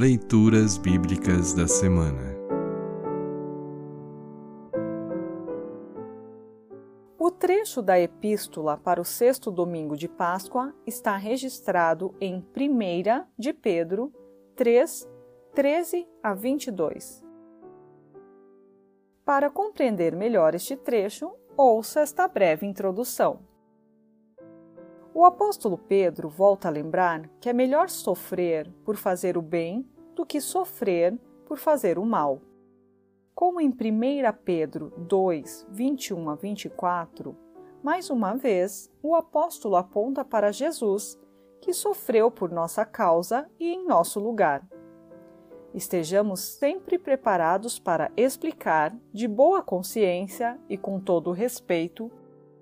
Leituras Bíblicas da Semana O trecho da Epístola para o sexto domingo de Páscoa está registrado em 1 de Pedro 3, 13 a 22. Para compreender melhor este trecho, ouça esta breve introdução. O apóstolo Pedro volta a lembrar que é melhor sofrer por fazer o bem do que sofrer por fazer o mal. Como em 1 Pedro 2, 21 a 24, mais uma vez o apóstolo aponta para Jesus, que sofreu por nossa causa e em nosso lugar. Estejamos sempre preparados para explicar, de boa consciência e com todo respeito,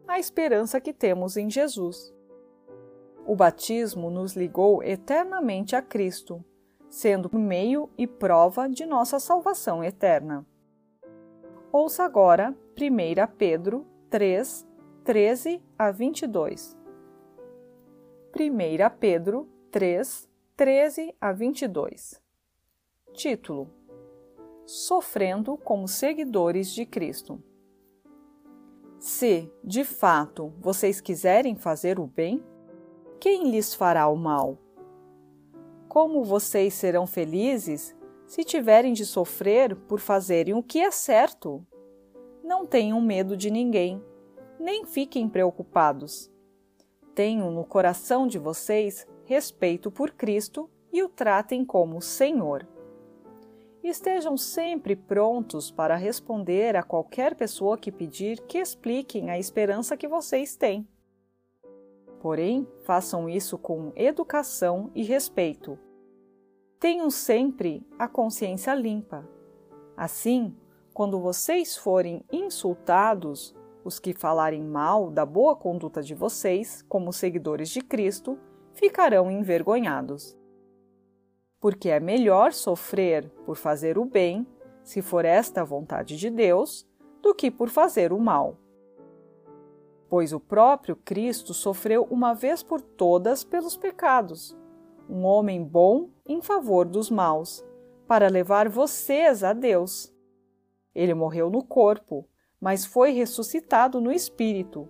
a esperança que temos em Jesus. O batismo nos ligou eternamente a Cristo, sendo meio e prova de nossa salvação eterna. Ouça agora 1 Pedro 3, 13 a 22. 1 Pedro 3, 13 a 22. Título: Sofrendo como seguidores de Cristo. Se, de fato, vocês quiserem fazer o bem, quem lhes fará o mal? Como vocês serão felizes se tiverem de sofrer por fazerem o que é certo? Não tenham medo de ninguém, nem fiquem preocupados. Tenham no coração de vocês respeito por Cristo e o tratem como Senhor. Estejam sempre prontos para responder a qualquer pessoa que pedir que expliquem a esperança que vocês têm. Porém, façam isso com educação e respeito. Tenham sempre a consciência limpa. Assim, quando vocês forem insultados, os que falarem mal da boa conduta de vocês, como seguidores de Cristo, ficarão envergonhados. Porque é melhor sofrer por fazer o bem, se for esta a vontade de Deus, do que por fazer o mal pois o próprio Cristo sofreu uma vez por todas pelos pecados, um homem bom em favor dos maus, para levar vocês a Deus. Ele morreu no corpo, mas foi ressuscitado no espírito.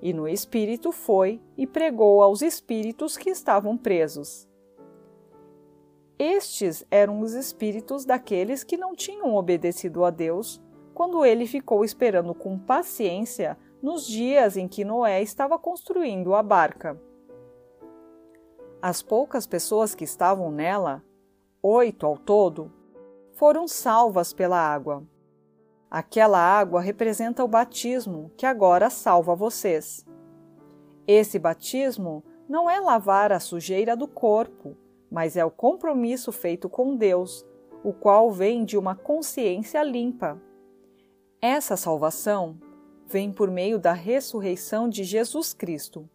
E no espírito foi e pregou aos espíritos que estavam presos. Estes eram os espíritos daqueles que não tinham obedecido a Deus quando ele ficou esperando com paciência nos dias em que Noé estava construindo a barca. As poucas pessoas que estavam nela, oito ao todo, foram salvas pela água. Aquela água representa o batismo que agora salva vocês. Esse batismo não é lavar a sujeira do corpo, mas é o compromisso feito com Deus, o qual vem de uma consciência limpa. Essa salvação vem por meio da ressurreição de Jesus Cristo,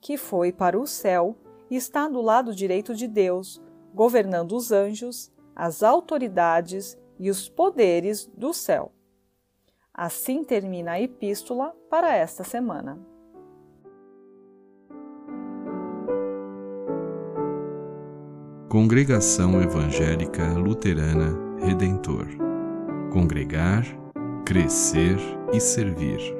que foi para o céu e está do lado direito de Deus, governando os anjos, as autoridades e os poderes do céu. Assim termina a epístola para esta semana. Congregação Evangélica Luterana Redentor Congregar, Crescer e Servir.